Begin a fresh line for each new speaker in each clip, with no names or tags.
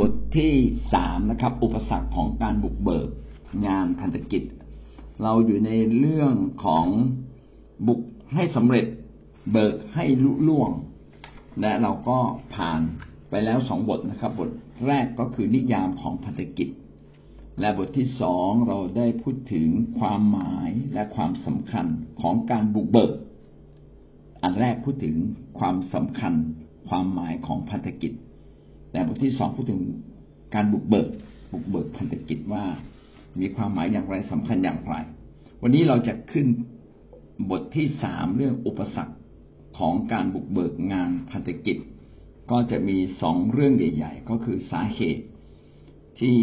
บทที่สามนะครับ อุปสรรคของการบุกเบิกงานพันธกิจ เราอยู่ในเรื่องของบุกให้สำเร็จเบิกให้ลุล่วง และเราก็ผ่านไปแล้วสองบทนะครับ บทแรกก็คือนิยามของพันธกิจ และบทที่สองเราได้พูดถึงความหมายและความสำคัญของการบุกเบิก อันแรกพูดถึงความสำคัญ ความหมายของพันธกิจ แต่บทที่สองพูดถึงการบุกเบิกบุกเบิกพันธกิจว่ามีความหมายอย่างไรสำคัญอย่างไร วันนี้เราจะขึ้นบทที่สามเรื่องอุปสรรคของการบุกเบิกงานพันธกิจ ก็จะมีสองเรื่องใหญ่ ๆ ก็คือสาเหตุที่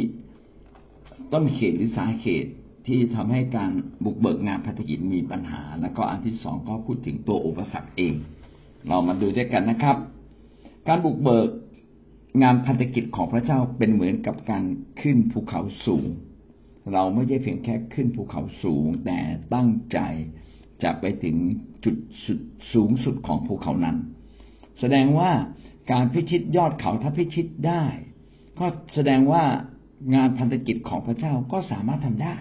ต้นเหตุหรือสาเหตุที่ทำให้การบุกเบิกงานพันธกิจมีปัญหา แล้วก็อันที่สองก็พูดถึงตัวอุปสรรคเอง เรามาดูด้วยกันนะครับ การบุกเบิก งานพันธกิจของพระเจ้าเป็นเหมือนกับการขึ้นภูเขาสูง เราไม่ใช่เพียงแค่ขึ้นภูเขาสูง แต่ตั้งใจจะไปถึงจุดสุดสูงสุดของภูเขานั้น แสดงว่าการพิชิตยอดเขาถ้าพิชิตได้ ก็แสดงว่างานพันธกิจของพระเจ้าก็สามารถทำได้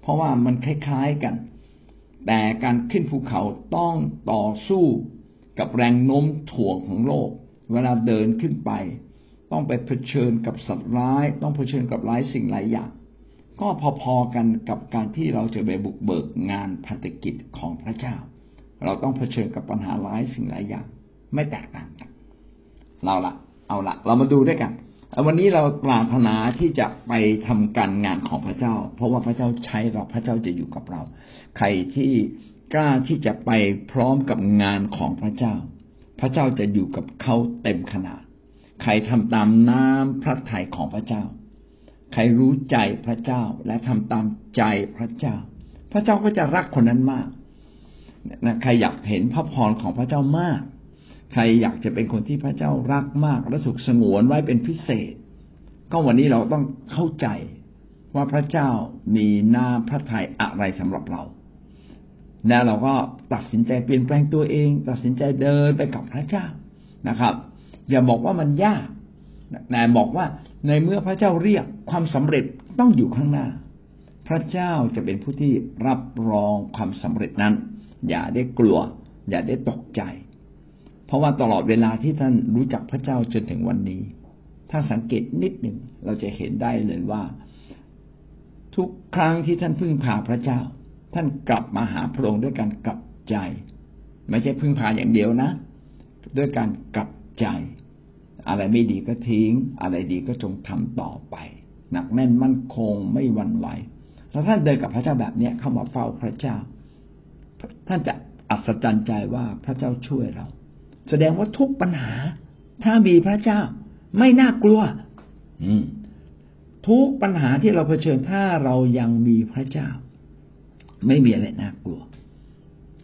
เพราะว่ามันคล้ายๆกัน แต่การขึ้นภูเขาต้องต่อสู้กับแรงโน้มถ่วงของโลก เวลาเดินขึ้นไป ต้องไปเผชิญกับสัตว์ร้าย ต้องเผชิญกับหลายสิ่งหลายอย่าง ก็พอๆกันกับการที่เราจะไปบุกเบิกงานพันธกิจของพระเจ้า เราต้องเผชิญกับปัญหาหลายสิ่งหลายอย่าง ไม่แตกต่างกันเราละเอาละเรามาดูด้วยกันวันนี้เราปรารถนาที่จะไปทำการงานของพระเจ้า เพราะว่าพระเจ้าใช้เราพระเจ้าจะอยู่กับเรา ใครที่กล้าที่จะไปพร้อมกับงานของพระเจ้า ระเจ้าจะอยู่กับเขาเต็มขนาด ใครทำตามน้ำพระทัยของพระเจ้า ใครรู้ใจพระเจ้าและทำตามใจพระเจ้า พระเจ้าก็จะรักคนนั้นมากนะใครอยากเห็นพระพรของพระเจ้ามาก ใครอยากจะเป็นคนที่พระเจ้ารักมาก และถูกสงวนไว้เป็นพิเศษ ก็วันนี้เราต้องเข้าใจว่าพระเจ้ามีหน้าพระทัยอะไรสำหรับเรา แล้วเราก็ตัดสินใจเปลี่ยนแปลงตัวเอง ตัดสินใจเดินไปกับพระเจ้านะครับ อย่าบอกว่ามันยากแต่บอกว่าในเมื่อพระเจ้าเรียกความสำเร็จต้องอยู่ข้างหน้า พระเจ้าจะเป็นผู้ที่รับรองความสำเร็จนั้น อย่าได้กลัว อย่าได้ตกใจ เพราะว่าตลอดเวลาที่ท่านรู้จักพระเจ้าจนถึงวันนี้ ถ้าสังเกตนิดหนึ่งเราจะเห็นได้เลยว่า ทุกครั้งที่ท่านพึ่งพาพระเจ้า ท่านกลับมาหาพระองค์ด้วยการกลับใจ ไม่ใช่พึ่งพาอย่างเดียวนะ ด้วยการกลับใจ อะไรไม่ดีก็ทิ้ง อะไรดีก็จงทำต่อไป หนักแน่นมั่นคงไม่หวั่นไหวแล้วท่านเดินกับพระเจ้าแบบเนี้ยเข้ามาเฝ้าพระเจ้า ท่านจะอัศจรรย์ใจว่าพระเจ้าช่วยเรา แสดงว่าทุกปัญหา ถ้ามีพระเจ้าไม่น่ากลัว อืมทุกปัญหาที่เราเผชิญถ้าเรายังมีพระเจ้า ไม่มีอะไรน่ากลัว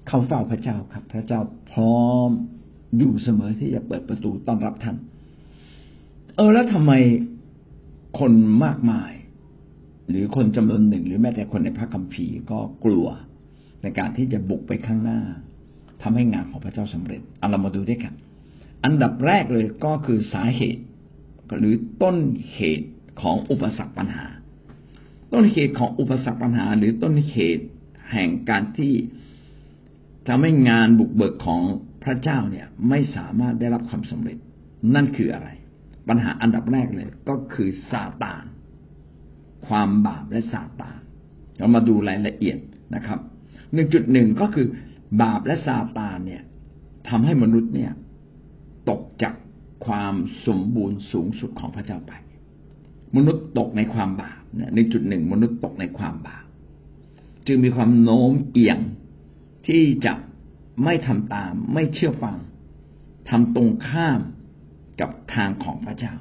เข้าเฝ้าพระเจ้าครับ พระเจ้าพร้อมอยู่เสมอที่จะเปิดประตูต้อนรับท่าน เออแล้วทำไมคนมากมาย หรือคนจำนวนหนึ่ง หรือแม้แต่คนในพระคัมภีร์ก็กลัวในการที่จะบุกไปข้างหน้าทำให้งานของพระเจ้าสำเร็จเอาเรามาดูด้วยกัน อันดับแรกเลยก็คือสาเหตุ หรือต้นเหตุของอุปสรรคปัญหา ต้นเหตุของอุปสรรคปัญหา หรือต้นเหตุ แห่งการที่ทำให้งานบุกเบิกของพระเจ้าเนี่ยไม่สามารถได้รับความสำเร็จ นั่นคืออะไร ปัญหาอันดับแรกเลย ก็คือซาตาน ความบาปและซาตาน เรามาดูรายละเอียดนะครับหนึ่งจุดหนึ่งก็คือบาปและซาตานเนี่ยทำให้มนุษย์เนี่ยตกจากความสมบูรณ์สูงสุดของพระเจ้าไป มนุษย์ตกในความบาปเนี่ยในจุดหนึ่งมนุษย์ตกในความบาป จึงมีความโน้มเอียงที่จะไม่ทำตาม ไม่เชื่อฟังทำตรงข้ามกับทางของพระเจ้า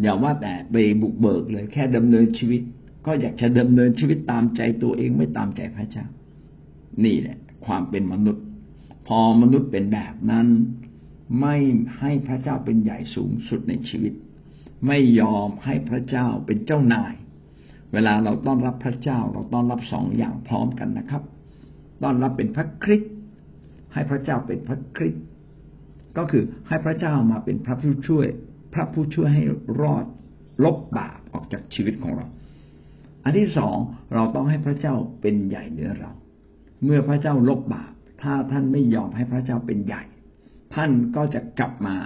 อย่าว่าแต่ไปบุกเบิกเลยแค่ดำเนินชีวิต ก็อยากจะดำเนินชีวิตตามใจตัวเองไม่ตามใจพระเจ้า นี่แหละ ความเป็นมนุษย์ พอมนุษย์เป็นแบบนั้น ไม่ให้พระเจ้าเป็นใหญ่สูงสุดในชีวิต ไม่ยอมให้พระเจ้าเป็นเจ้านาย เวลาเราต้อนรับพระเจ้าเราต้อนรับสองอย่างพร้อมกันนะครับ ต้อนรับเป็นพระคริสต์ให้พระเจ้าเป็นพระคริสต์ก็คือให้พระเจ้ามาเป็นพระผู้ช่วยพพระผู้ช่วยให้รอดลบบาปออกจากชีวิตของเรา อันที่สองเราต้องให้พระเจ้าเป็นใหญ่เหนือเรา เมื่อพระเจ้าลบบาป ถ้าท่านไม่ยอมให้พระเจ้าเป็นใหญ่ ท่านก็จะกลับมา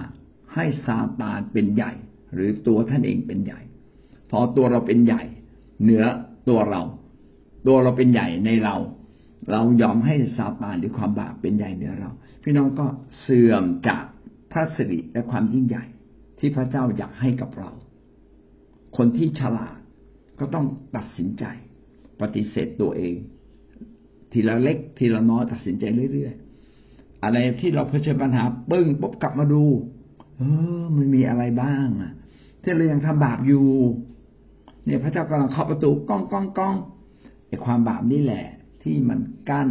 ให้ซาตานเป็นใหญ่ หรือตัวท่านเองเป็นใหญ่ พอตัวเราเป็นใหญ่ เหนือตัวเรา ตัวเราเป็นใหญ่ในเรา เรายอมให้ซาตานหรือความบาปเป็นใหญ่เหนือเรา พี่น้องก็เสื่อมจากพระสิริและความยิ่งใหญ่ ที่พระเจ้าอยากให้กับเรา คนที่ฉลาดก็ต้องตัดสินใจ ปฏิเสธตัวเอง ทีละเล็ก ทีละน้อยตัดสินใจเรื่อยๆอะไรที่เราเผชิญปัญหาปึ้งปุ๊บกลับมาดู เออ มันมีอะไรบ้างอะที่เรายังทำบาปอยู่ เนี่ยพระเจ้ากำลังเคาะประตูก้องก้องก้องไอ้ความบาปนี่แหละ ที่มันกั้น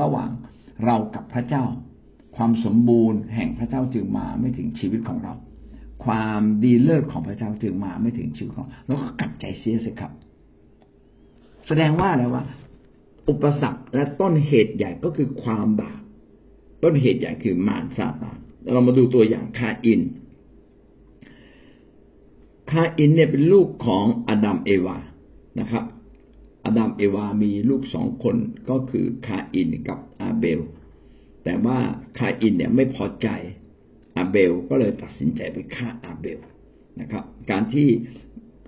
ระหว่างเรากับพระเจ้า ความสมบูรณ์แห่งพระเจ้าจึงมาไม่ถึงชีวิตของเรา ความดีเลิศของพระเจ้าจึงมาไม่ถึงชีวิตของเราก็กลับใจเสียสิครับ แสดงว่าอะไรว่า อุปสรรคและต้นเหตุใหญ่ก็คือความบาปต้นเหตุใหญ่คือมารซาตานเรามาดูตัวอย่างคาอิน คาอินเนี่ยเป็นลูกของอดัมเอวานะครับอดัมเอวามีลูกสองคนก็คือคาอินกับอาเบล แต่ว่าคาอินเนี่ยไม่พอใจอาเบลก็เลยตัดสินใจไปฆ่าอาเบลนะครับ การที่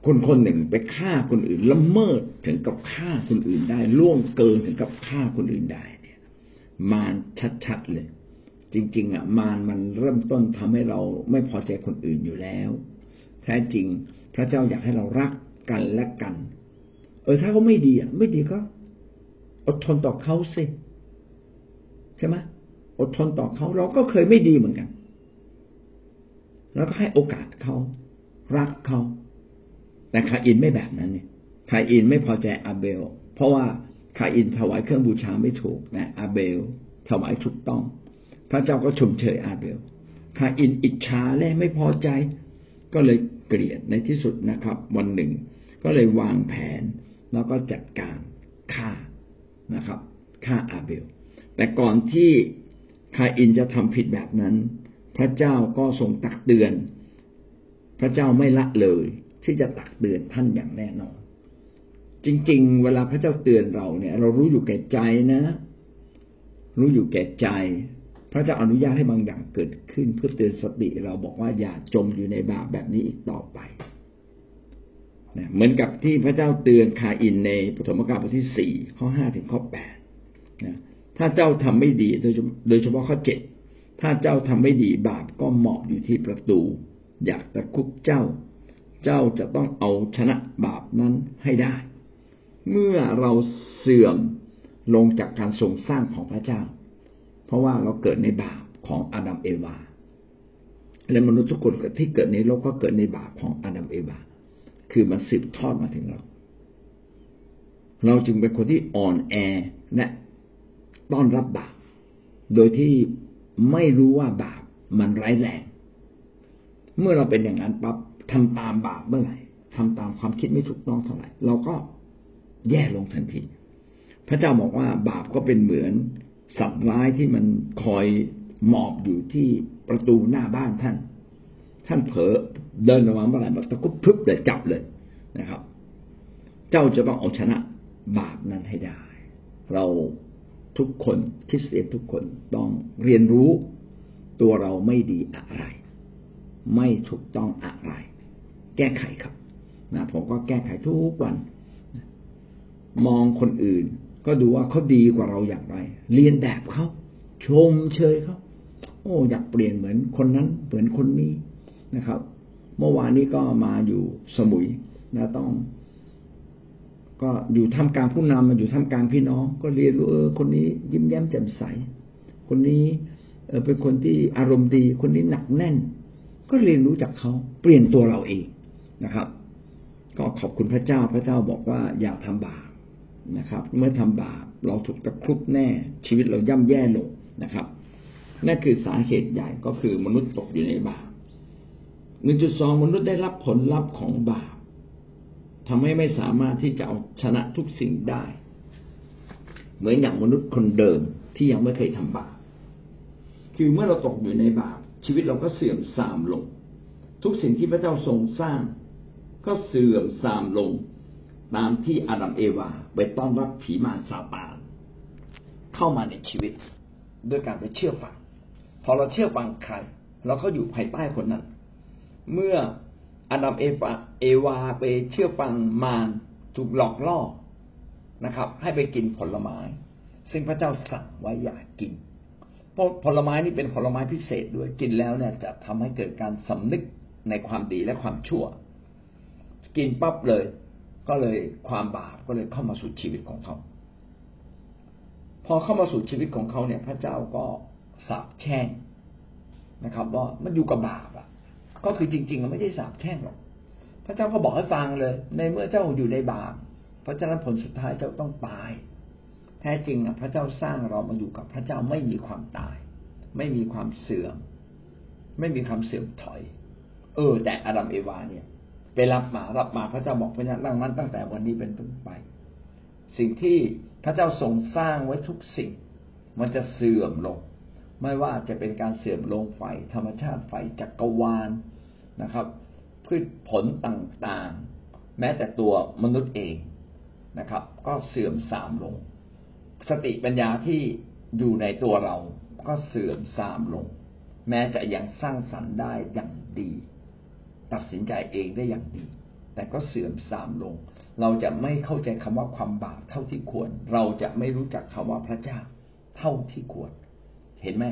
คนคนหนึ่งไปฆ่าคนอื่นละเมิดถึงกับฆ่าคนอื่นได้ล่วงเกินถึงกับฆ่าคนอื่นได้เนี่ย มารชัดๆเลย จริง ๆ อะ มารมันเริ่มต้นทำให้เราไม่พอใจคนอื่นอยู่แล้ว แท้จริง พระเจ้าอยากให้เรารักกันและกัน เออถ้าเขาไม่ดีอะ ไม่ดีก็ อดทนต่อเขาสิใช่ไหมอดทนต่อเขาเราก็เคยไม่ดีเหมือนกัน แล้วก็ให้โอกาสเขารักเขาแต่คาอินไม่แบบนั้นเนี่ยคาอินไม่พอใจอาเบล เพราะว่าคาอินถวายเครื่องบูชาไม่ถูกนะอาเบล ถวายถูกต้อง พระเจ้าก็ชมเชยอาเบลคาอินอิจฉาและไม่พอใจ ก็เลย เกลียดในที่สุดนะครับ วันหนึ่ง ก็เลยวางแผนแล้วก็จัดการฆ่านะครับฆ่าอาเบล แต่ก่อนที่คาอินจะทำผิดแบบนั้น พระเจ้าก็ทรงตักเตือน พระเจ้าไม่ละเลย ที่จะตักเตือนท่านอย่างแน่นอน จริง ๆ เวลาพระเจ้าเตือนเราเนี่ย เรารู้อยู่แก่ใจนะ รู้อยู่แก่ใจ พระเจ้าอนุญาตให้บางอย่างเกิดขึ้นเพื่อเตือนสติเราบอกว่าอย่าจมอยู่ในบาปแบบนี้อีกต่อไปนะเหมือนกับที่พระเจ้าเตือนคาอินในปฐมกาลบทที่สี่ข้อห้าถึงข้อแปดนะถ้าเจ้าทำไม่ดีโดยโดยเฉพาะข้อเจ็ดถ้าเจ้าทำไม่ดีบาปก็เหมาะอยู่ที่ประตู อยากตะคุบเจ้า เจ้าจะต้องเอาชนะบาปนั้นให้ได้ เมื่อเราเสื่อมลงจากการทรงสร้างของพระเจ้า ราะว่าเราเกิดในบาปของอาดัมเอวา และมนุษย์ทุกคนที่เกิดในโลกก็เกิดในบาปของอาดัมเอวา คือมันสืบทอดมาถึงเรา เราจึงเป็นคนที่อ่อนแอและต้อนรับบาป โดยที่ไม่รู้ว่าบาปมันร้ายแรง เมื่อเราเป็นอย่างนั้นปั๊บทำตามบาปเมื่อไหร่ทำตามความคิดไม่ถูกต้องเท่าไหร่เราก็แย่ลงทันที พระเจ้าบอกว่าบาปก็เป็นเหมือน สัตว์ร้ายที่มันคอยหมอบอยู่ที่ประตูหน้าบ้านท่าน ท่านเผลอเดินออกมาเมื่อไหร่มันตะกุบพึบเลยจับเลยนะครับ เจ้าจะต้องเอาชนะบาปนั้นให้ได้ เราทุกคนคริสเตียนทุกคนต้องเรียนรู้ตัวเราไม่ดีอะไร ไม่ถูกต้องอะไร แก้ไขครับนะผมก็แก้ไขทุกวัน มองคนอื่น ก็ดูว่าเขาดีกว่าเราอย่างไร เรียนแบบเขาชมเชยเขาโอ้อยากเปลี่ยนเหมือนคนนั้นเหมือนคนนี้นะครับ เมื่อวานนี้ก็มาอยู่สมุยนะต้อง ก็อยู่ท่ามกลางผู้นำมาอยู่ท่ามกลางพี่น้อง ก็เรียนรู้เออคนนี้ยิ้มแย้มแจ่มใส คนนี้เออเป็นคนที่อารมณ์ดี คนนี้หนักแน่น ก็เรียนรู้จากเขาเปลี่ยนตัวเราเองนะครับ ก็ขอบคุณพระเจ้าพระเจ้าบอกว่าอย่าทำบาป นะครับ เมื่อทำบาปเราถูกตะครุบแน่ ชีวิตเราย่ำแย่ลงนะครับนั่นคือสาเหตุใหญ่ก็คือมนุษย์ตกอยู่ในบาปหนึ่งจุดสองมนุษย์ได้รับผลลัพธ์ของบาปทำให้ไม่สามารถที่จะเอาชนะทุกสิ่งได้ เหมือนอย่างมนุษย์คนเดิมที่ยังไม่เคยทำบาปคือเมื่อเราตกอยู่ในบาปชีวิตเราก็เสื่อมทรามลง ทุกสิ่งที่พระเจ้าทรงสร้าง ก็เสื่อมทรามลง ตามที่อาดัมเอวาไปต้อนรับผีมารซาตานเข้ามาในชีวิตด้วยการไปเชื่อฟัง พอเราเชื่อฟังใคร เราก็อยู่ภายใต้คนนั้น เมื่ออาดัมเอวาเอวาไปเชื่อฟังมารถูกหลอกล่อนะครับ ให้ไปกินผลไม้ ซึ่งพระเจ้าสั่งไว้อย่ากิน เพราะผลไม้นี่เป็นผลไม้พิเศษด้วยกินแล้วเนี่ย จะทำให้เกิดการสำนึกในความดีและความชั่ว กินปั๊บเลย ก็เลยความบาปก็เลยเข้ามาสู่ชีวิตของเขา พอเข้ามาสู่ชีวิตของเขาเนี่ย พระเจ้าก็สาบแช่งนะครับว่ามันอยู่กับบาปอะ ก็คือจริงๆมันไม่ได้สาบแช่งหรอกพระเจ้าก็บอกให้ฟังเลย ในเมื่อเจ้าอยู่ในบาปเพราะฉะนั้นผลสุดท้ายเจ้าต้องตาย แท้จริงอะ พระเจ้าสร้างเรามาอยู่กับพระเจ้าไม่มีความตาย ไม่มีความเสื่อม ไม่มีความเสื่อมถอย เออ แต่อาดัมเอวาเนี่ย ไปรับมารับมาพระเจ้าบอกพระเจ้าดังนั้นตั้งแต่วันนี้เป็นต้นไป สิ่งที่พระเจ้าทรงสร้างไว้ทุกสิ่ง มันจะเสื่อมลง ไม่ว่าจะเป็นการเสื่อมลงไฟธรรมชาติไฟจักรวาลนะครับ พืชผลต่างๆ แม้แต่ตัวมนุษย์เองนะครับ ก็เสื่อมทรามลง สติปัญญาที่อยู่ในตัวเราก็เสื่อมทรามลง แม้จะยังสร้างสรรค์ได้อย่างดี ตัดสินใจเองได้อย่างดี แต่ก็เสื่อมทรามลง เราจะไม่เข้าใจคำว่าความบาปเท่าที่ควร เราจะไม่รู้จักคำว่าพระเจ้าเท่าที่ควร เห็นไหม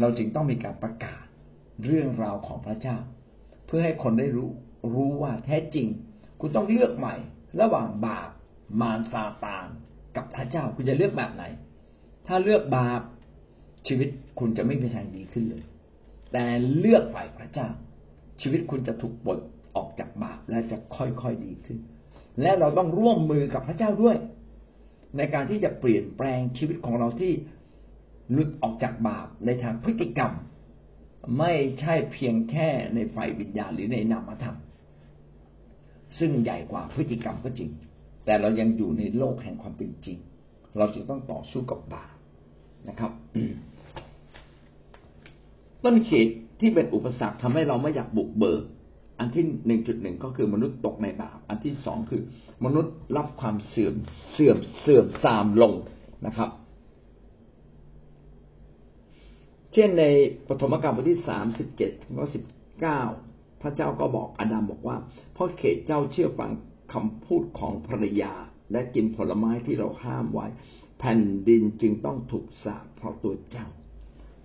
เราจึงต้องมีการประกาศเรื่องราวของพระเจ้า เพื่อให้คนได้รู้รู้ว่าแท้จริง คุณต้องเลือกใหม่ ระหว่างบาปมารซาตานกับพระเจ้าคุณจะเลือกแบบไหน ถ้าเลือกบาปชีวิตคุณจะไม่มีทางดีขึ้นเลย แต่เลือกฝ่ายพระเจ้า ชีวิตคุณจะถูกปลดออกจากบาปและจะค่อยๆดีขึ้น และเราต้องร่วมมือกับพระเจ้าด้วย ในการที่จะเปลี่ยนแปลงชีวิตของเราที่หลุดออกจากบาปในทางพฤติกรรม ไม่ใช่เพียงแค่ในฝ่ายวิญญาณหรือในนามธรรม ซึ่งใหญ่กว่าพฤติกรรมก็จริง แต่เรายังอยู่ในโลกแห่งความเป็นจริง เราจึงต้องต่อสู้กับบาปนะครับ ต้นเขต ที่เป็นอุปสรรคทำให้เราไม่อยากบุกเบิก อันที่หนึ่งจุดหนึ่งก็คือมนุษย์ตกในบาป อันที่สองคือ มนุษย์รับความเสื่อมเสื่อมเสื่อมทรามลงนะครับ เช่นในปฐมกาลบทที่สามสิบเจ็ดถึงสิบเก้าพระเจ้าก็บอกอาดัมบอกว่าเพราะเขตเจ้าเชื่อฟังคำพูดของภรรยา และกินผลไม้ที่เราห้ามไว้ แผ่นดินจึงต้องถูกสาปเพราะตัวเจ้า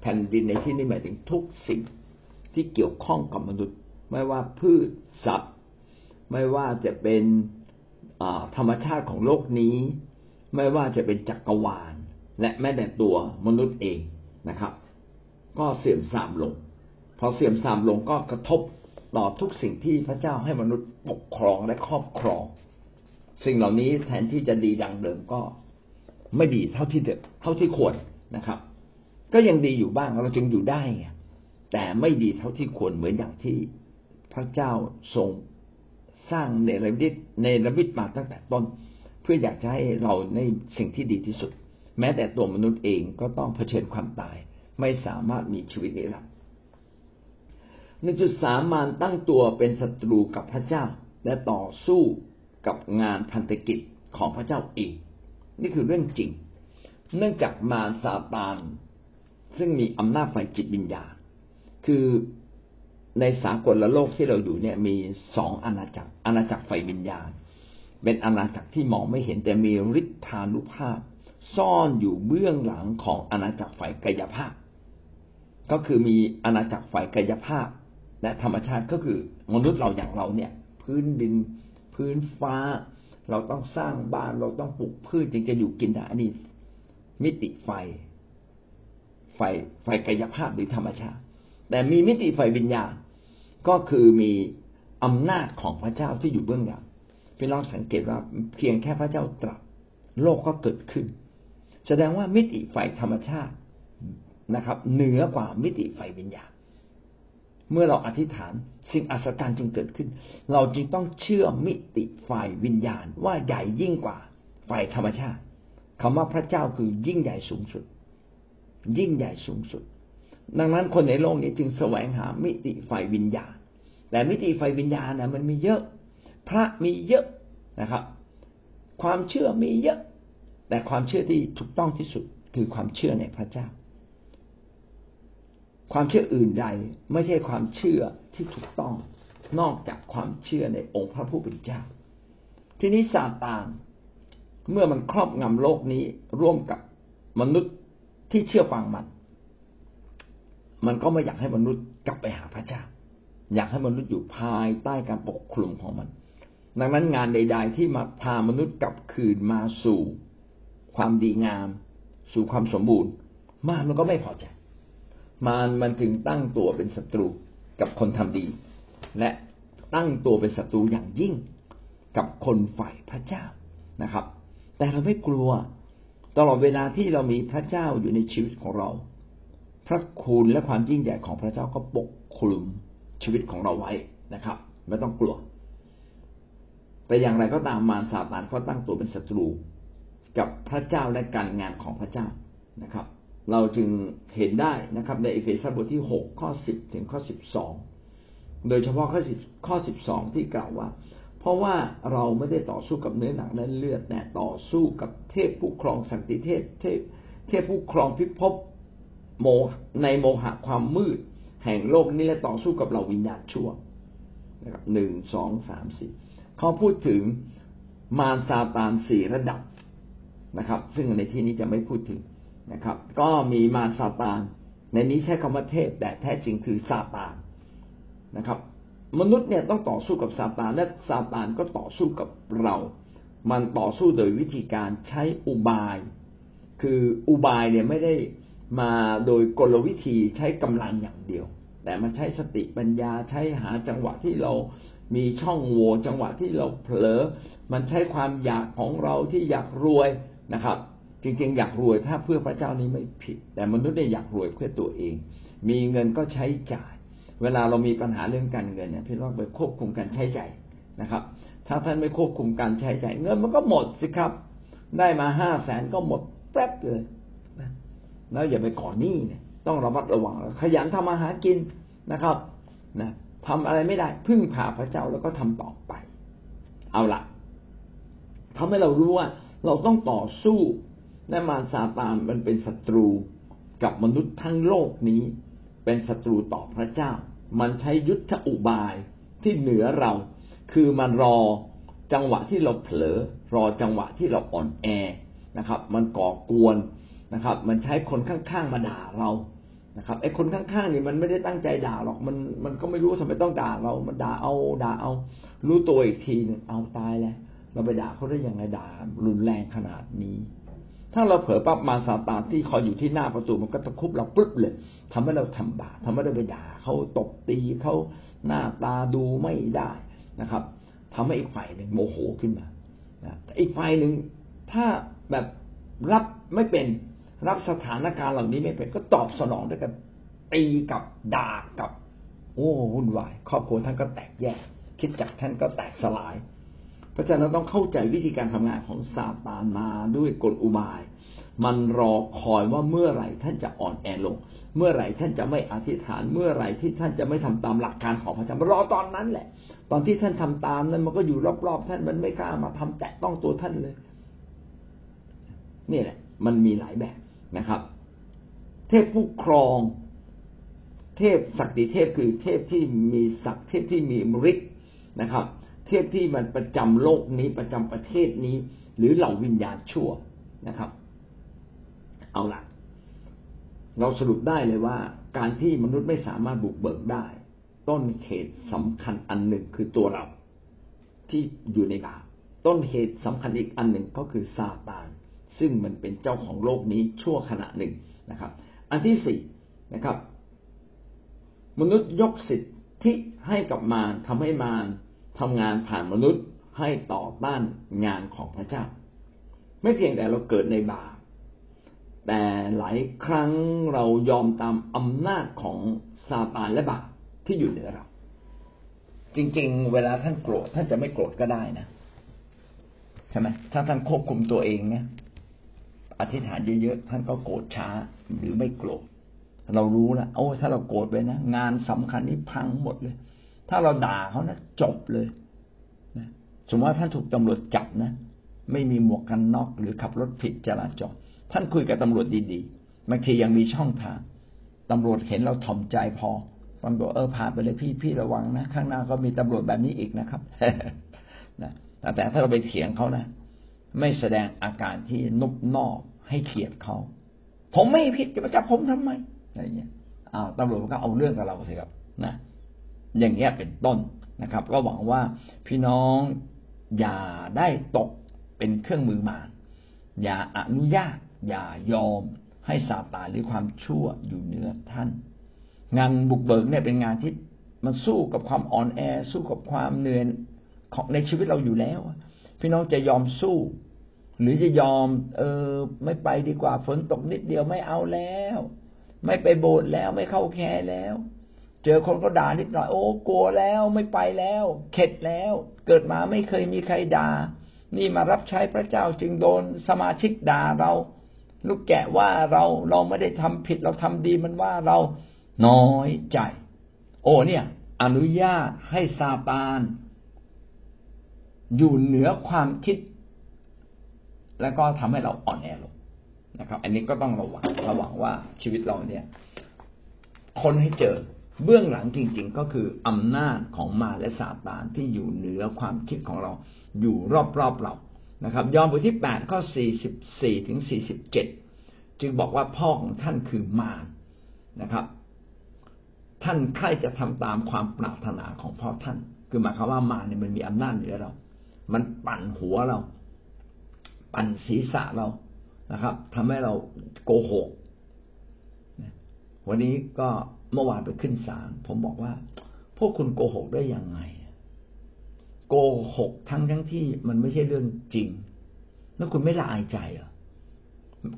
แผ่นดินในที่นี้หมายถึงทุกสิ่ง ที่เกี่ยวข้องกับมนุษย์ ไม่ว่าพืชสัตว์ ไม่ว่าจะเป็นธรรมชาติของโลกนี้ ไม่ว่าจะเป็นจักรวาล และแม้แต่ตัวมนุษย์เองนะครับ ก็เสื่อมทรามลง พอเสื่อมทรามลงก็กระทบต่อทุกสิ่งที่พระเจ้าให้มนุษย์ปกครองและครอบครอง สิ่งเหล่านี้แทนที่จะดีดังเดิมก็ไม่ดีเท่าที่เท่าที่ควรนะครับ ก็ยังดีอยู่บ้างเราจึงอยู่ได้ไง แต่ไม่ดีเท่าที่ควรเหมือนอย่างที่พระเจ้าทรงสร้างในระบิดในระบิดมาตั้งแต่ต้น เพื่ออยากจะให้เราในสิ่งที่ดีที่สุด แม้แต่ตัวมนุษย์เองก็ต้องเผชิญความตาย ไม่สามารถมีชีวิตนิรันดร์หนึ่งจุดสามมารตั้งตัวเป็นศัตรูกับพระเจ้า และต่อสู้กับงานพันธกิจของพระเจ้าเองนี่คือเรื่องจริง เนื่องจากมารซาตานซึ่งมีอำนาจฝ่ายจิตวิญญาณ คือในสากลละโลกที่เราอยู่เนี่ย มีสองอาณาจักร อาณาจักรฝ่ายวิญญาณ เป็นอาณาจักรที่มองไม่เห็นแต่มีฤทธานุภาพ ซ่อนอยู่เบื้องหลังของอาณาจักรฝ่ายกายภาพ ก็คือมีอาณาจักรฝ่ายกายภาพ และธรรมชาติก็คือมนุษย์เราอย่างเราเนี่ย พื้นดิน พื้นฟ้า เราต้องสร้างบ้านเราต้องปลูกพืชจึงจะอยู่กินได้อันนี้มิติไฟ ไฟไฟกายภาพหรือธรรมชาติ แต่มีมิติไฟวิญญาณก็คือมีอำนาจของพระเจ้าที่อยู่เบื้องหลังพี่น้องสังเกตว่าเพียงแค่พระเจ้าตรัสโลกก็เกิดขึ้น แสดงว่ามิติไฟธรรมชาตินะครับ เหนือกว่ามิติไฟวิญญาณ เมื่อเราอธิษฐานสิ่งอัศจรรย์จึงเกิดขึ้น เราจึงต้องเชื่อมิติฝ่ายวิญญาณว่าใหญ่ยิ่งกว่าฝ่ายธรรมชาติคำว่าพระเจ้าคือยิ่งใหญ่สูงสุด ยิ่งใหญ่สูงสุด ดังนั้นคนในโลกนี้จึงแสวงหามิติฝ่ายวิญญาณ
แต่มิติไฟวิญญาณนะมันมีเยอะ พระมีเยอะนะครับ ความเชื่อมีเยอะ แต่ความเชื่อที่ถูกต้องที่สุดคือความเชื่อในพระเจ้า ความเชื่ออื่นใดไม่ใช่ความเชื่อที่ถูกต้องนอกจากความเชื่อในองค์พระผู้เป็นเจ้า ทีนี้ซาตานเมื่อมันครอบงำโลกนี้ร่วมกับมนุษย์ที่เชื่อฟังมัน มันก็ไม่อยากให้มนุษย์กลับไปหาพระเจ้า อยากให้มนุษย์อยู่ภายใต้การปกคลุมของมัน ดังนั้นงานใด ๆ ที่มาพามนุษย์กลับคืนมาสู่ ความดีงาม สู่ความสมบูรณ์มารมันก็ไม่พอใจ มารมันจึงตั้งตัวเป็นศัตรูกับคนทำดี และตั้งตัวเป็นศัตรูอย่างยิ่งกับคนฝ่ายพระเจ้านะครับ แต่เราไม่กลัวตลอดเวลาที่เรามีพระเจ้าอยู่ในชีวิตของเรา พระคุณและความยิ่งใหญ่ของพระเจ้าก็ปกคลุมชีวิตของเราไว้นะครับ ไม่ต้องกลัว แต่อย่างไรก็ตามมารซาตานก็ตั้งตัวเป็นศัตรูกับพระเจ้าและการงานของพระเจ้านะครับ เราจึงเห็นได้นะครับ ในเอเฟซัสบทที่หกข้อสิบถึงข้อสิบสองโดยเฉพาะข้อสิบข้อสิบสองที่กล่าวว่า เพราะว่าเราไม่ได้ต่อสู้กับเนื้อหนังและเลือดแต่ต่อสู้กับเทพผู้ครองศักดิเทพเทพเทพผู้ครองพิภพ โมในโมหะความมืด แห่งโลกนี้และต่อสู้กับเราวิญญาณชั่วนะครับหนึ่งสองสามสี่เขาพูดถึงมารซาตานสี่ระดับนะครับ ซึ่งในที่นี้จะไม่พูดถึงนะครับ ก็มีมารซาตาน ในนี้ใช้คำว่าเทพ แต่แท้จริงคือซาตานนะครับ มนุษย์เนี่ยต้องต่อสู้กับซาตานและซาตานก็ต่อสู้กับเรา มันต่อสู้โดยวิธีการใช้อุบาย คืออุบายเนี่ยไม่ได้ มาโดยกลวิธีใช้กำลังอย่างเดียว แต่มันใช้สติปัญญาใช้หาจังหวะที่เรามีช่องโหว่จังหวะที่เราเผลอ มันใช้ความอยากของเราที่อยากรวยนะครับ จริงๆ อยากรวยถ้าเพื่อพระเจ้านี้ไม่ผิด แต่มนุษย์เนี่ยอยากรวยเพื่อตัวเอง มีเงินก็ใช้จ่าย เวลาเรามีปัญหาเรื่องการเงินเนี่ยพี่น้องไปควบคุมการใช้ใจ่ายนะครับ ถ้าท่านไม่ควบคุมการใช้ใจ่ายเงินมันก็หมดสิครับ ได้มาห้าแสนก็หมดแป๊บเลย แล้วอย่าไปก่อหนี้เนี่ย ต้องระมัดระวังขยันทำอาหารกินนะครับ นะทำอะไรไม่ได้พึ่งพาพระเจ้าแล้วก็ทำต่อไป เอาละทำให้เรารู้ว่า เราต้องต่อสู้และมารซาตานมันเป็นศัตรูกับมนุษย์ทั้งโลกนี้ เป็นศัตรูต่อพระเจ้า มันใช้ยุทธอุบายที่เหนือเรา คือมันรอจังหวะที่เราเผลอ รอจังหวะที่เราอ่อนแอนะครับ มันก่อกวน นะครับ มันใช้คนข้างๆมาด่าเรานะครับไอ้คนข้างๆนี่มันไม่ได้ตั้งใจด่าหรอกมันมันก็ไม่รู้ทำไมต้องด่าเรา มันด่าเอาด่าเอา รู้ตัวอีกทีหนึ่งเอาตายแล้วเราไปด่าเขาได้ยังไงด่ารุนแรงขนาดนี้ ถ้าเราเผลอปั๊บมาซาตานที่คอยอยู่ที่หน้าประตูมันก็ตะคุบเราปุ๊บเลยทำให้เราทำบาปทำให้เราไปด่าเขาตบตีเขาหน้าตาดูไม่ได้นะครับทำให้อีกฝ่ายหนึ่งโมโหขึ้นมานะอีกฝ่ายหนึ่งถ้าแบบรับไม่เป็น รับสถานการณ์เหล่านี้ไม่เป็นก็ตอบสนองด้วยกันตีกับด่ากับ โอ้วุ่นวายครอบครัวท่านก็แตกแยกคิดจักท่านก็แตกสลาย เพราะฉะนั้นต้องเข้าใจวิธีการทำงานของซาตานมาด้วยกลอุบาย มันรอคอยว่าเมื่อไหร่ท่านจะอ่อนแอลง เมื่อไหร่ท่านจะไม่อธิษฐาน เมื่อไหร่ที่ท่านจะไม่ทำตามหลักการของพระเจ้ารอตอนนั้นแหละ ตอนที่ท่านทำตามนั้นมันก็อยู่รอบๆท่านมันไม่กล้ามาทำแตะต้องตัวท่านเลย นี่แหละ มันมีหลายแบบ นะครับ เทพผู้ครอง เทพศักดิเทพคือเทพที่มีศักดิ์เทพที่มีมฤทธิ์นะครับ เทพที่มันประจำโลกนี้ประจำประเทศนี้ หรือเหล่าวิญญาณชั่วนะครับ เอาละเราสรุปได้เลยว่า การที่มนุษย์ไม่สามารถบุกเบิกได้ ต้นเหตุสำคัญอันหนึ่งคือตัวเราที่อยู่ในบาปต้นเหตุสำคัญอีกอันหนึ่งก็คือซาตาน ซึ่งมันเป็นเจ้าของโลกนี้ชั่วขณะหนึ่งนะครับ อันที่สี่นะครับ มนุษย์ยกสิทธิให้กับมารทำให้มารทำงานผ่านมนุษย์ให้ต่อต้านงานของพระเจ้า ไม่เพียงแต่เราเกิดในบาปแต่หลายครั้งเรายอมตามอำนาจของซาตานและบาปที่อยู่เหนือเราจริง ๆ เวลาท่านโกรธท่านจะไม่โกรธก็ได้นะใช่ไหมถ้าท่านควบคุมตัวเองเนี่ย อธิษฐานเยอะๆท่านก็โกรธช้าหรือไม่โกรธเรารู้แล้วโอ้ถ้าเราโกรธไปนะงานสำคัญนี่พังหมดเลย ถ้าเราด่าเขานะจบเลยนะสมมติว่าท่านถูกตำรวจจับนะไม่มีหมวกกันน็อกหรือขับรถผิดจราจรท่านคุยกับตำรวจดีๆบางทียังมีช่องทางตำรวจเห็นเราถ่อมใจพอตำรวจเออผ่านไปเลยพี่พี่ระวังนะข้างหน้าก็มีตำรวจแบบนี้อีกนะครับนะแต่ถ้าเราไปเถียงเขานะไม่แสดงอาการที่นุบนอบ ให้เขียดเขาผมไม่ผิดจะมาจับผมทำไมอะไรเงี้ยอ้าวตำรวจก็เอาเรื่องกับเราสิครับนะอย่างเงี้ยเป็นต้นนะครับ ก็หวังว่าพี่น้องอย่าได้ตกเป็นเครื่องมือมารอย่าอนุญาต อย่ายอมให้ซาตานหรือความชั่วอยู่เหนือท่าน งานบุกเบิกเนี่ยเป็นงานที่มันสู้กับความอ่อนแอ สู้กับความเหนื่อยของในชีวิตเราอยู่แล้ว พี่น้องจะยอมสู้ หรือจะยอม เออ ไม่ไปดีกว่าฝนตกนิดเดียวไม่เอาแล้ว ไม่ไปโบสถ์แล้วไม่เข้าแคร์แล้ว เจอคนก็ด่านิดหน่อยโอ้กลัวแล้วไม่ไปแล้ว เข็ดแล้ว เกิดมาไม่เคยมีใครด่า นี่มารับใช้พระเจ้าจึงโดนสมาชิกด่าเรา ลูกแกะว่าเราเราไม่ได้ทำผิดเราทำดีมันว่าเราน้อยใจ โอ้เนี่ย อนุญาตให้ซาตานอยู่เหนือความคิด แล้วก็ทำให้เราอ่อนแอลงนะครับ อันนี้ก็ต้องระวังระวังว่าชีวิตเราเนี่ย คนให้เจอเบื้องหลังจริง ๆ ก็คืออำนาจของมาและซาตานที่อยู่เหนือความคิดของเราอยู่รอบๆเรานะครับ ยอห์นบทที่แปดข้อสี่สิบสี่ถึงสี่สิบเจ็ดจึงบอกว่าพ่อของท่านคือมารนะครับ ท่านใครจะทำตามความปรารถนาของพ่อท่าน คือหมายความว่ามารเนี่ยมันมีอำนาจเหนือเรา มันปั่นหัวเรา ปั่นศีรษะเรานะครับทำให้เราโกหกวันนี้ก็เมื่อวานไปขึ้นศาลผมบอกว่า พวกคุณโกหกได้ยังไง โกหกทั้งทั้งที่มันไม่ใช่เรื่องจริง แล้วคุณไม่ละอายใจเหรอ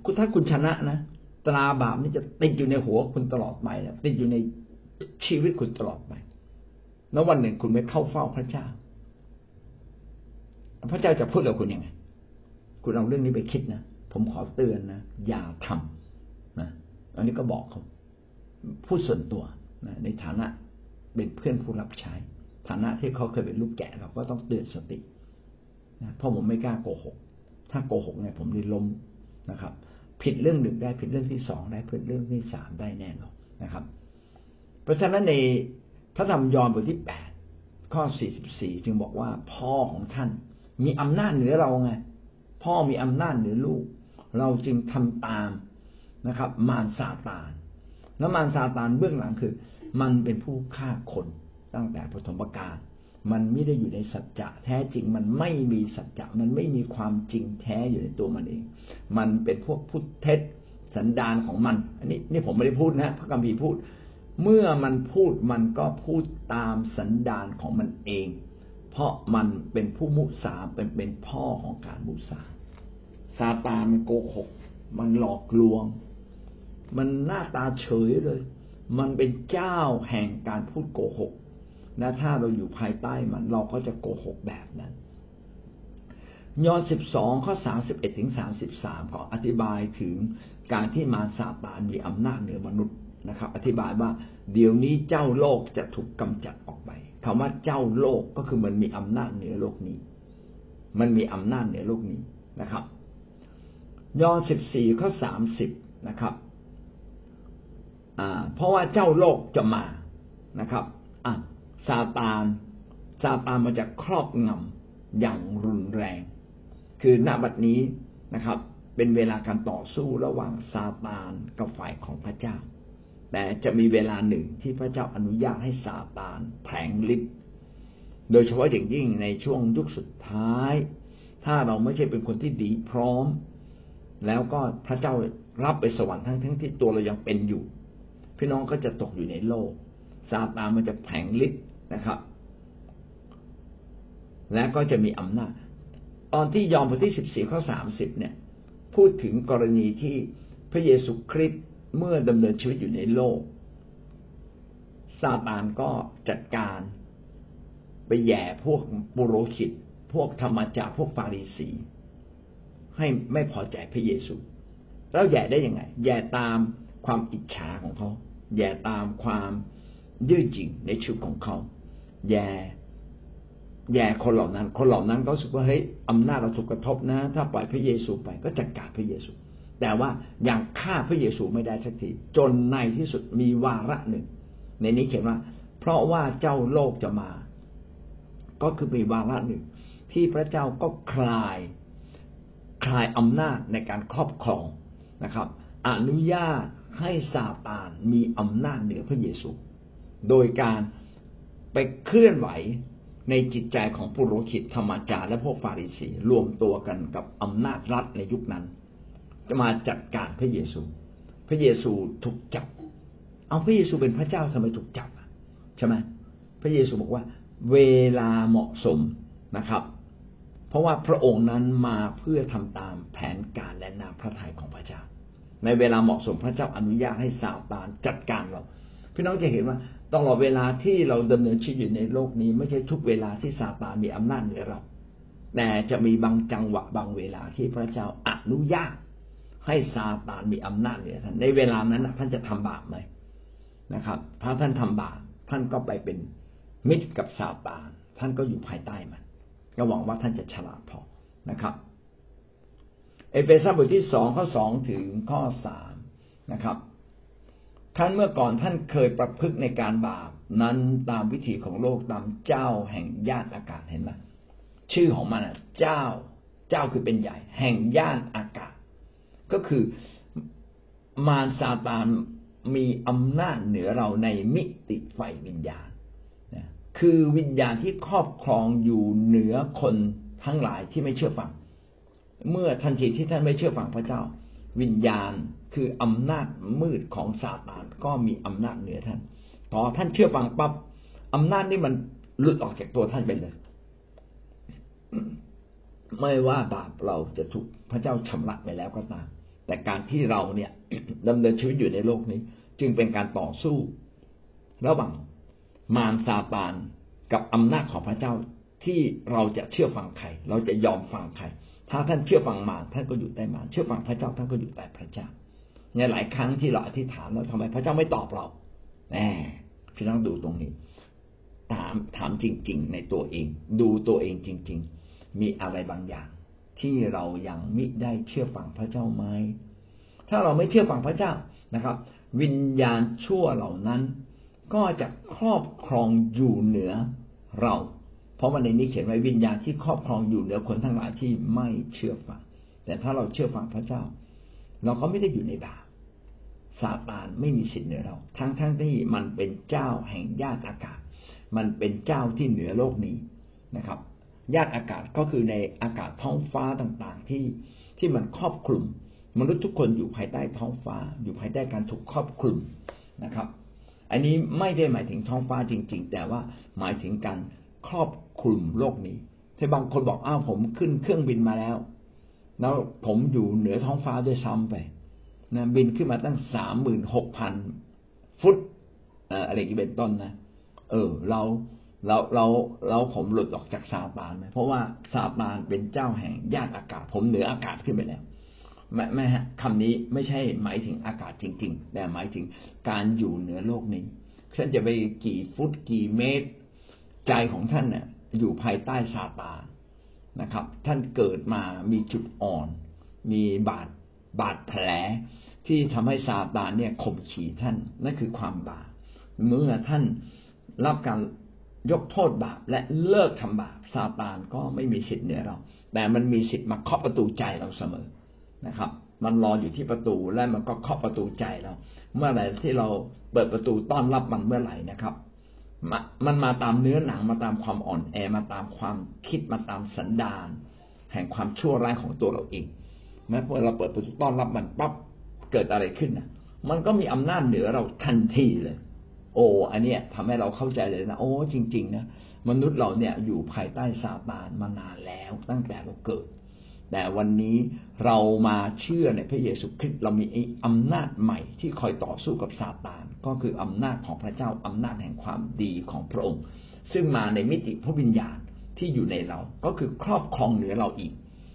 คุณถ้าคุณชนะนะตราบาปนี่จะติดอยู่ในหัวคุณตลอดไปติดอยู่ในชีวิตคุณตลอดไปแล้ววันหนึ่งคุณไม่เข้าเฝ้าพระเจ้า พระเจ้าจะพูดกับคุณยังไง คุณเอาเรื่องนี้ไปคิดนะผมขอเตือนนะอย่าทำนะอันนี้ก็บอกเขาพูดส่วนตัวนะในฐานะเป็นเพื่อนผู้รับใช้ ฐานะที่เขาเคยเป็นลูกแกะเราก็ต้องเตือนสตินะเพราะผมไม่กล้าโกหก ถ้าโกหกเนี่ยผมได้ล้มนะครับ ผิดเรื่องหนึ่งได้ผิดเรื่องที่สองได้ผิดเรื่องที่สามได้แน่นอนนะครับ เพราะฉะนั้นในพระธรรมยอห์นบทที่แปดข้อสี่สิบสี่จึงบอกว่าพ่อของท่านมีอำนาจเหนือเราไง พ่อมีอำนาจเหนือลูก เราจึงทำตามนะครับ มารซาตาน แล้วมารซาตานเบื้องหลังคือ มันเป็นผู้ฆ่าคนตั้งแต่ปฐมกาลมันไม่ได้อยู่ในสัจจะแท้จริง มันไม่มีสัจจะมันไม่มีความจริงแท้อยู่ในตัวมันเอง มันเป็นพวกพุทธเท็จสันดานของมัน อันนี้นี่ผมไม่ได้พูดนะพระกัมภีพูด เมื่อมันพูดมันก็พูดตามสันดานของมันเอง เพราะมันเป็นผู้มุสาเป็นเป็นพ่อของการมุสาซาตานมันโกหก มันหลอกลวง มันหน้าตาเฉยเลย มันเป็นเจ้าแห่งการพูดโกหกและถ้าเราอยู่ภายใต้มันเราก็จะโกหกแบบนั้นยอห์นสิบสองข้อสามสิบเอ็ดถึงสามสิบสามขออธิบายถึงการที่มารซาตานมีอำนาจเหนือมนุษย์นะครับ อธิบายว่าเดี๋ยวนี้เจ้าโลกจะถูกกำจัดออกไป คำว่าเจ้าโลกก็คือมันมีอำนาจเหนือโลกนี้ มันมีอำนาจเหนือโลกนี้นะครับยอห์นสิบสี่ข้อสามสิบนะครับเพราะว่าเจ้าโลกจะมานะครับอะซาตานซาตานมาจากครอบงำอย่างรุนแรง คือณบัดนี้นะครับ เป็นเวลาการต่อสู้ระหว่างซาตานกับฝ่ายของพระเจ้า แต่จะมีเวลาหนึ่งที่พระเจ้าอนุญาตให้ซาตานแผงฤทธิ์โดยเฉพาะอย่างยิ่งในช่วงยุคสุดท้าย ถ้าเราไม่ใช่เป็นคนที่ดีพร้อม แล้วก็พระเจ้ารับไปสวรรค์ทั้งทั้งที่ตัวเรายังเป็นอยู่ พี่น้องก็จะตกอยู่ในโลกซาตานมันจะแผงฤทธิ์นะครับ และก็จะมีอำนาจ ตอนที่ยอห์นบทที่สิบสี่ข้อสามสิบเนี่ย พูดถึงกรณีที่พระเยซูคริสต์ เมื่อดำเนินชีวิตอยู่ในโลกซาตานก็จัดการไปแย่พวกปุโรหิต พวกธรรมจาพวกฟาริสี ให้ไม่พอใจพระเยซู แล้วแย่ได้ยังไง แย่ตามความอิจฉาของเขา แย่ตามความยืดหยิ่งในชีวิตของเขา แย่แย่คนเหล่านั้น คนเหล่านั้นก็รู้สึกว่าเฮ้ยอำนาจเราถูกกระทบนะ ถ้าปล่อยพระเยซูไปก็จัดการพระเยซู แต่ว่ายังฆ่าพระเยซูไม่ได้สักทีจนในที่สุดมีวาระหนึ่ง ในนี้เขียนว่า เพราะว่าเจ้าโลกจะมา ก็คือมีวาระหนึ่ง ที่พระเจ้าก็คลาย คลายอำนาจในการครอบครองนะครับ อนุญาตให้ซาตานมีอำนาจเหนือพระเยซู โดยการไปเคลื่อนไหวในจิตใจของปุโรหิตธรรมจารและพวกฟาริสีรวมตัวกันกับอำนาจรัฐในยุคนั้น มาจัดการพระเยซู พระเยซูถูกจับ เอาพระเยซูเป็นพระเจ้าทำไมถูกจับใช่ไหมพระเยซูบอกว่า เวลาเหมาะสมนะครับ เพราะว่าพระองค์นั้นมาเพื่อทำตามแผนการและนาพระทัยของพระเจ้า ในเวลาเหมาะสมพระเจ้าอนุญาตให้ซาตานจัดการเรา พี่น้องจะเห็นว่าตลอดเวลาที่เราดำเนินชีวิตอยู่ในโลกนี้ ไม่ใช่ทุกเวลาที่ซาตานมีอำนาจเหนือเราแต่จะมีบางจังหวะบางเวลาที่พระเจ้าอนุญาต ให้ซาตานมีอำนาจเหนือท่านในเวลานั้นท่านจะทำบาปไหมนะครับ ถ้าท่านทำบาปท่านก็ไปเป็นมิตรกับซาตานท่านก็อยู่ภายใต้มัน ก็หวังว่าท่านจะฉลาดพอนะครับ เอเฟซัสบทที่สองข้อสองถึงข้อสามนะครับท่านเมื่อก่อนท่านเคยประพฤติในการบาปนั้นตามวิถีของโลกตามเจ้าแห่งย่านอากาศเห็นไหมชื่อของมันอะ เจ้า เจ้าคือเป็นใหญ่ แห่งย่านอากาศ ก็คือมารซาตานมีอำนาจเหนือเราในมิติไฟวิญญาณคือวิญญาณที่ครอบครองอยู่เหนือคนทั้งหลายที่ไม่เชื่อฟัง เมื่อทันทีที่ท่านไม่เชื่อฟังพระเจ้า วิญญาณคืออำนาจมืดของซาตานก็มีอำนาจเหนือท่าน พอท่านเชื่อฟังปั๊บอำนาจนี้มันหลุดออกจากตัวท่านไปเลย ไม่ว่าบาปเราจะถูกพระเจ้าชำระไปแล้วก็ตาม แต่การที่เราเนี่ยดำเนินชีวิตอยู่ในโลกนี้ จึงเป็นการต่อสู้ ระหว่างมารซาตานกับอำนาจของพระเจ้าที่เราจะเชื่อฟังใครเราจะยอมฟังใครถ้าท่านเชื่อฟังมารท่านก็อยู่ใต้มารเชื่อฟังพระเจ้าท่านก็อยู่ใต้พระเจ้าในหลายครั้งที่เราอธิษฐานแล้วทำไมพระเจ้าไม่ตอบเราแหมพี่น้องดูตรงนี้ ถามถามจริง ๆ ในตัวเอง ดูตัวเองจริง ๆ มีอะไรบางอย่าง ที่เรายังมิได้เชื่อฟังพระเจ้าไหมถ้าเราไม่เชื่อฟังพระเจ้านะครับ วิญญาณชั่วเหล่านั้น ก็จะครอบครองอยู่เหนือเรา เพราะวันในนี้เขียนไว้วิญญาณที่ครอบครองอยู่เหนือคนทั้งหลายที่ไม่เชื่อฟัง แต่ถ้าเราเชื่อฟังพระเจ้า เราก็ไม่ได้อยู่ในบาปซาตานไม่มีสิทธิ์เหนือเรา ทั้งทั้งที่มันเป็นเจ้าแห่งญาติอากาศ มันเป็นเจ้าที่เหนือโลกนี้นะครับ ญาติอากาศก็คือในอากาศท้องฟ้าต่างๆ ที่ที่มันครอบคลุม มนุษย์ทุกคนอยู่ภายใต้ท้องฟ้า อยู่ภายใต้การถูกครอบคลุมนะครับ อันนี้ไม่ได้หมายถึงท้องฟ้าจริง ๆ แต่ว่าหมายถึงการครอบคลุมโลกนี้ที่บางคนบอกอ้าวผมขึ้นเครื่องบินมาแล้ว แล้วผมอยู่เหนือท้องฟ้าด้วยซ้ำไปนะบินขึ้นมาตั้งสามหมื่นหกพันฟุตอะไรอย่เป็นต้นนะเออ เรา เราเราเราผมหลุดออกจากซาตานไหมเพราะว่าซาตานเป็นเจ้าแห่งญาติอากาศ ผมเหนืออากาศขึ้นไปแล้วไม่ไม่ฮะคำนี้ไม่ใช่หมายถึงอากาศจริง ๆ แต่หมายถึงการอยู่เหนือโลกนี้ท่านจะไปกี่ฟุตกี่เมตร ใจของท่านเนี่ยอยู่ภายใต้ซาตานนะครับ ท่านเกิดมามีจุดอ่อน มีบาดบาดแผล ที่ทำให้ซาตานเนี่ยข่มขี่ท่านนั่นคือความบาปเมื่อท่านรับการ ยกโทษบาปและเลิกทำบาปซาตานก็ไม่มีสิทธิ์เหนือเรา แต่มันมีสิทธิ์มาเคาะประตูใจเราเสมอนะครับ มันรออยู่ที่ประตูและมันก็เคาะประตูใจเรา เมื่อไหร่ที่เราเปิดประตูต้อนรับมันเมื่อไหร่นะครับมันมาตามเนื้อหนังมาตามความอ่อนแอมาตามความคิดมาตามสันดาน แห่งความชั่วร้ายของตัวเราเองแม้พอเราเปิดประตูต้อนรับมันปั๊บเกิดอะไรขึ้นนะมันก็มีอำนาจเหนือเราทันทีเลย โอ้อันเนี้ยทำให้เราเข้าใจเลยนะ โอ้จริง ๆ นะมนุษย์เราเนี่ยอยู่ภายใต้ซาตานมานานแล้วตั้งแต่เราเกิด แต่วันนี้เรามาเชื่อในพระเยซูคริสต์เรามีอำนาจใหม่ที่คอยต่อสู้กับซาตาน ก็คืออำนาจของพระเจ้าอำนาจแห่งความดีของพระองค์ ซึ่งมาในมิติพระวิญญาณที่อยู่ในเรา ก็คือครอบครองเหนือเราอีก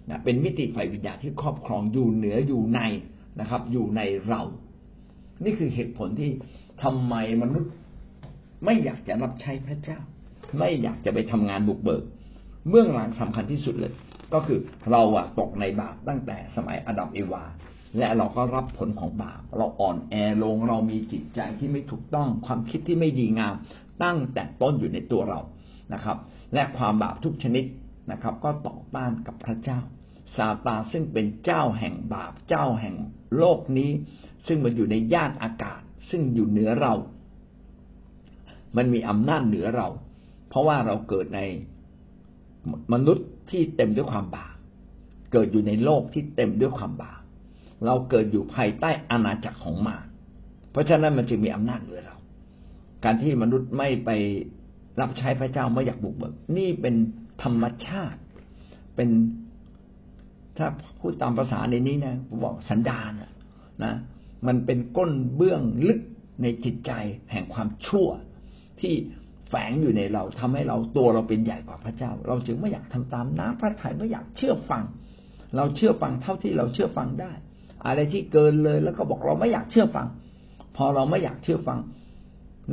นะเป็นมิติฝ่ายวิญญาณที่ครอบครองอยู่เหนืออยู่ในนะครับ อยู่ในเรา นี่คือเหตุผลที่ ทำไมมนุษย์ไม่อยากจะรับใช้พระเจ้า ไม่อยากจะไปทำงานบุกเบิก เบื้องหลังสำคัญที่สุดเลย ก็คือเราอะตกในบาปตั้งแต่สมัยอดัมเอวา และเราก็รับผลของบาป เราอ่อนแอลงเรามีจิตใจที่ไม่ถูกต้อง ความคิดที่ไม่ดีงาม ตั้งแต่ต้นอยู่ในตัวเรานะครับ และความบาปทุกชนิดนะครับ ก็ต่อต้านกับพระเจ้าซาตานซึ่งเป็นเจ้าแห่งบาปเจ้าแห่งโลกนี้ ซึ่งมันอยู่ในย่านอากาศ ซึ่งอยู่เหนือเรา มันมีอำนาจเหนือเรา เพราะว่าเราเกิดในมนุษย์ที่เต็มด้วยความบาปเกิดอยู่ในโลกที่เต็มด้วยความบาปเราเกิดอยู่ภายใต้อาณาจักรของมารเพราะฉะนั้นมันจึงมีอำนาจเหนือเรา การที่มนุษย์ไม่ไปรับใช้พระเจ้าไม่อยากบุกเบิก นี่เป็นธรรมชาติ เป็นถ้าพูดตามภาษาในนี้นะผมบอกสันดานนะ มันเป็นก้นเบื้องลึกในจิตใจแห่งความชั่ว ที่แฝงอยู่ในเราทำให้เราตัวเราเป็นใหญ่กว่าพระเจ้า เราจึงไม่อยากทำตามน้ำพระทัยไม่อยากเชื่อฟัง เราเชื่อฟังเท่าที่เราเชื่อฟังได้ อะไรที่เกินเลยแล้วก็บอกเราไม่อยากเชื่อฟัง พอเราไม่อยากเชื่อฟัง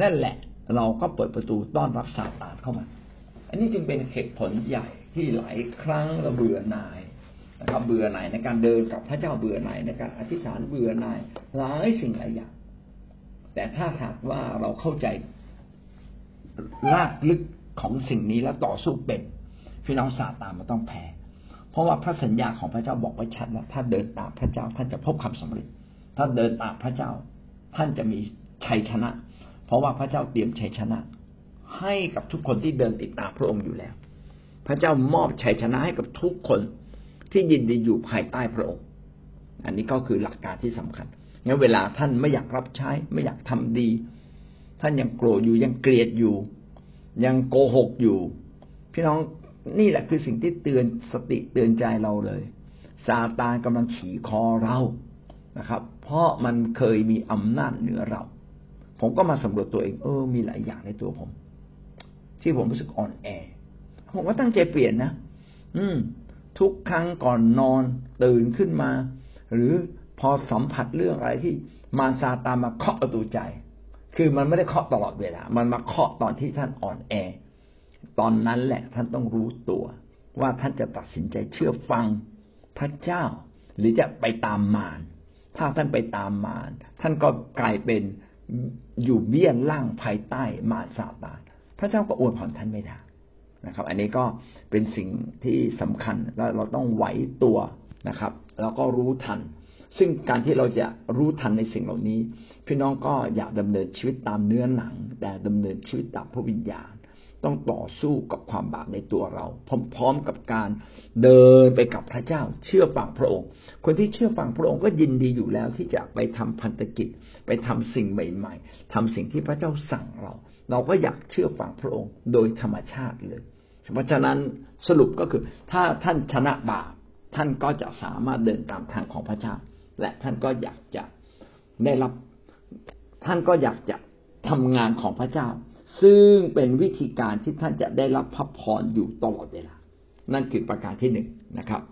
นั่นแหละ เราก็เปิดประตูต้อนรับซาตานเข้ามา อันนี้จึงเป็นเหตุผลใหญ่ที่หลายครั้งเราเบื่อหน่าย นะครับเบื่อหน่ายในการเดินกับพระเจ้าเบื่อหน่ายในการอธิษฐานเบื่อหน่ายหลายสิ่งหลายอย่าง แต่ถ้าหากว่าเราเข้าใจรากลึกของสิ่งนี้แล้วต่อสู้เป็นพี่น้องซาตานมันต้องแพ้เพราะว่าพระสัญญาของพระเจ้าบอกไว้ชัดแล้วถ้าเดินตามพระเจ้าท่านจะพบความสำเร็จถ้าเดินตามพระเจ้า ท่านจะมีชัยชนะ เพราะว่าพระเจ้าเตรียมชัยชนะ ให้กับทุกคนที่เดินติดตามพระองค์อยู่แล้ว พระเจ้ามอบชัยชนะให้กับทุกคน ที่ยินดีอยู่ภายใต้พระองค์ อันนี้ก็คือหลักการที่สำคัญงั้นเวลาท่านไม่อยากรับใช้ ไม่อยากทำดี ท่านยังโกรธอยู่ยังเกลียดอยู่ ยังโกหกอยู่ พี่น้องนี่แหละคือสิ่งที่เตือนสติเตือนใจเราเลยซาตานกำลังขี่คอเรานะครับ เพราะมันเคยมีอำนาจเหนือเรา ผมก็มาสำรวจตัวเอง เออ มีหลายอย่างในตัวผม ที่ผมรู้สึกอ่อนแอ ผมก็ตั้งใจเปลี่ยนนะอืม ทุกครั้งก่อนนอนตื่นขึ้นมา หรือพอสัมผัสเรื่องอะไรที่มารซาตานมาเคาะประตูใจ คือมันไม่ได้เคาะตลอดเวลา มันมาเคาะตอนที่ท่านอ่อนแอ ตอนนั้นแหละท่านต้องรู้ตัว ว่าท่านจะตัดสินใจเชื่อฟังพระเจ้า หรือจะไปตามมารถ้าท่านไปตามมารท่านก็กลายเป็นอยู่เบี้ยล่างภายใต้มารซาตานพระเจ้าก็อวยพรท่านไม่ได้ นะครับ อันนี้ก็เป็นสิ่งที่สำคัญแล้วเราต้องไหวตัวนะครับ แล้วก็รู้ทัน ซึ่งการที่เราจะรู้ทันในสิ่งเหล่านี้ พี่น้องก็อยากดำเนินชีวิตตามเนื้อหนัง แต่ดำเนินชีวิตตามพระวิญญาณ ต้องต่อสู้กับความบาปในตัวเรา พร้อมๆกับการเดินไปกับพระเจ้า เชื่อฟังพระองค์ คนที่เชื่อฟังพระองค์ก็ยินดีอยู่แล้วที่จะไปทำพันธกิจ ไปทำสิ่งใหม่ ๆทำสิ่งที่พระเจ้าสั่งเรา เราก็อยากเชื่อฟังพระองค์โดยธรรมชาติเลย เพราะฉะนั้นสรุปก็คือ ถ้าท่านชนะบาปท่านก็จะสามารถเดินตามทางของพระเจ้า และท่านก็อยากจะได้รับท่านก็อยากจะทำงานของพระเจ้า ซึ่งเป็นวิธีการที่ท่านจะได้รับพระพรอยู่ตลอดเวลา นั่นคือประการที่หนึ่งนะครับ